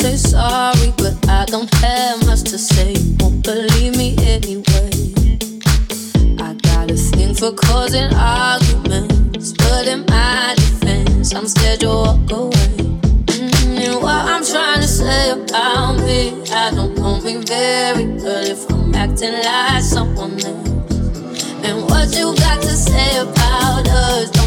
say sorry, but I don't have much to say. Won't believe me anyway. I got a thing for causing arguments, but in my defense, I'm scared to walk away. Mm, and what I'm trying to say about me, I don't know me very good if I'm acting like someone else. And what you got to say about us?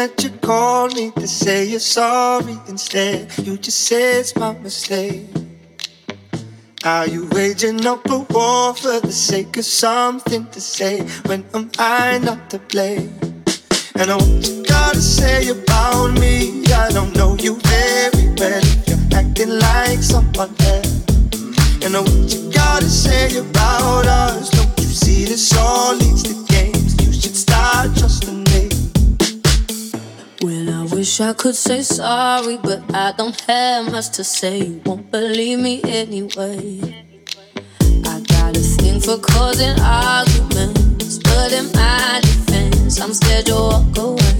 That you called me to say you're sorry instead. You just said it's my mistake. Are you waging up a war for the sake of something to say? When am I not to blame? And I what you gotta say about me. I don't know you very well. You're acting like someone else. And I what you gotta say about us. Don't you see this all leads to games? You should start trusting wish I could say sorry, but I don't have much to say. You won't believe me anyway. I got a thing for causing arguments, but in my defense, I'm scared you'll walk away.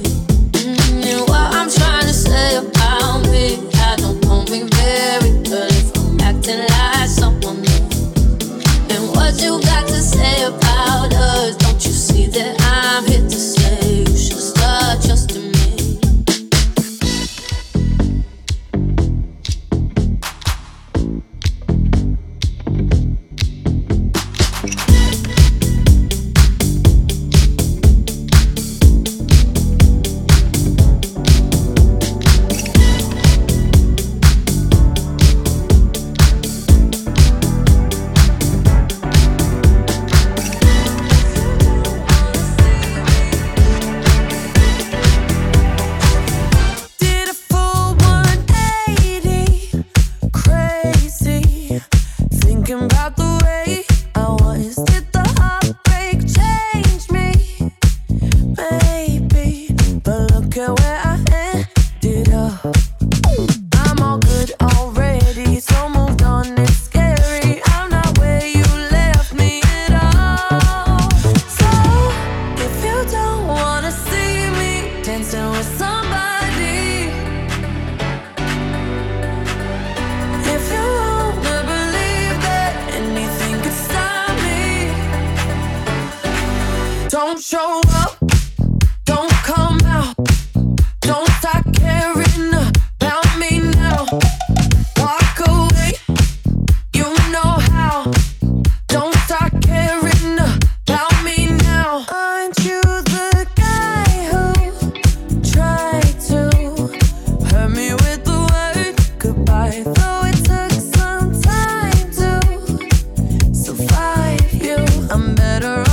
I'm better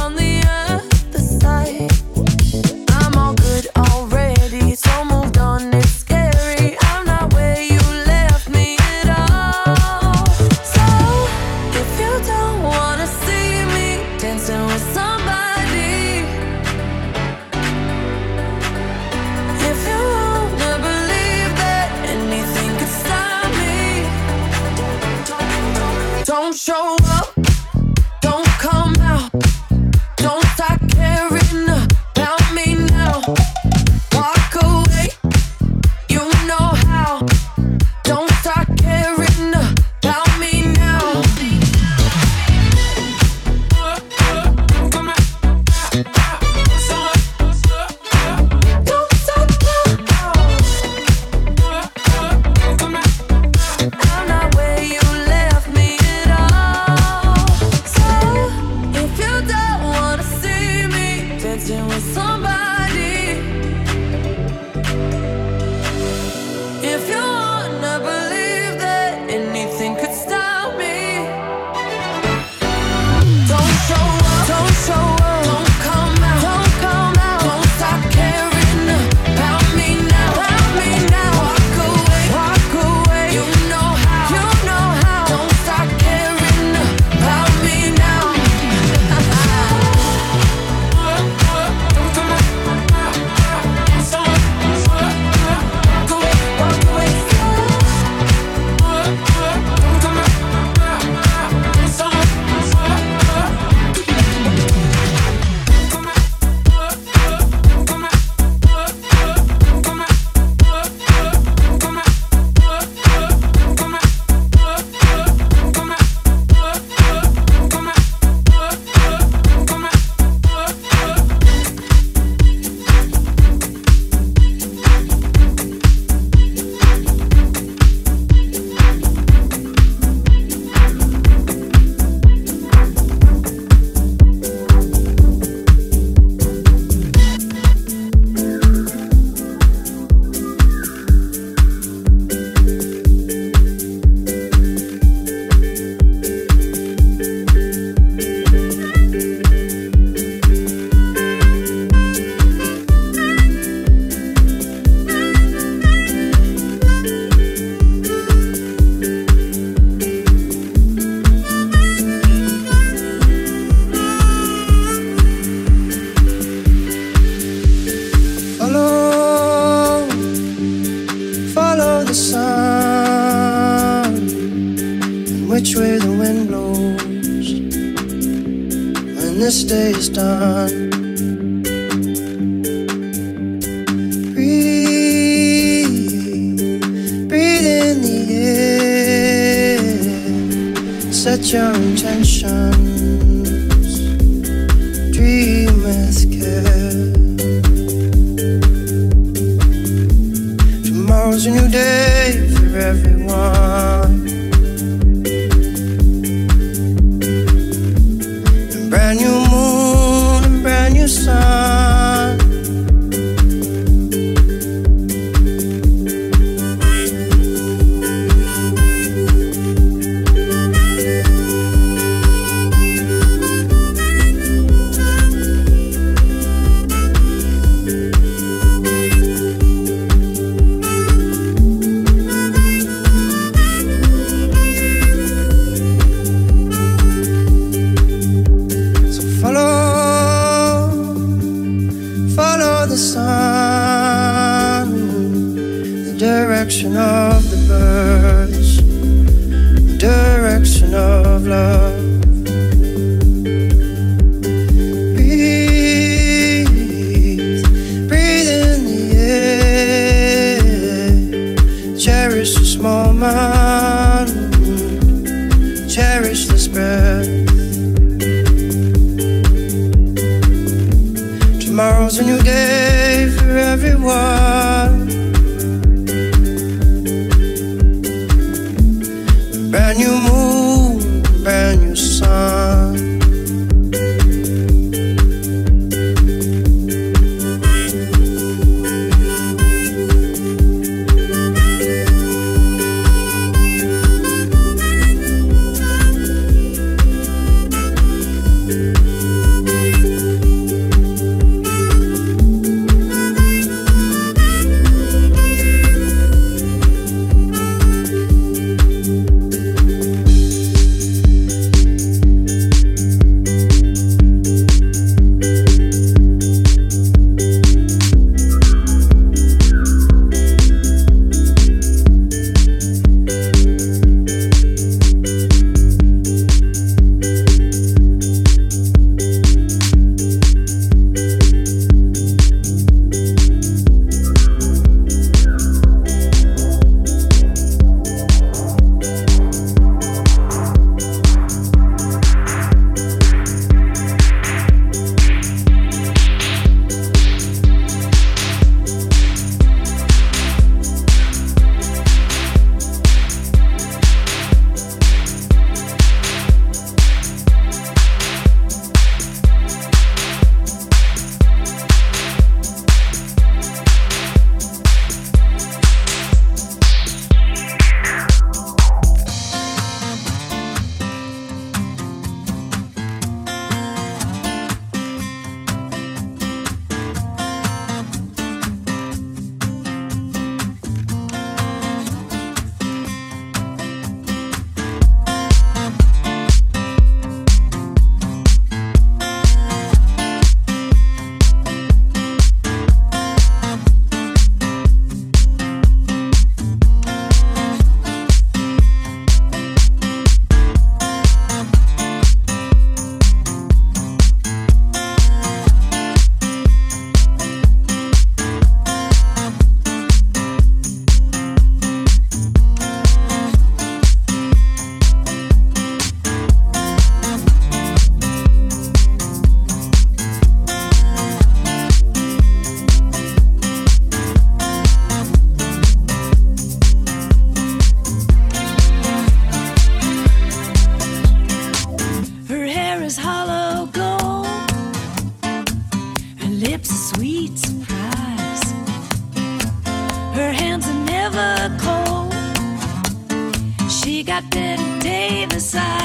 Captain Davis. I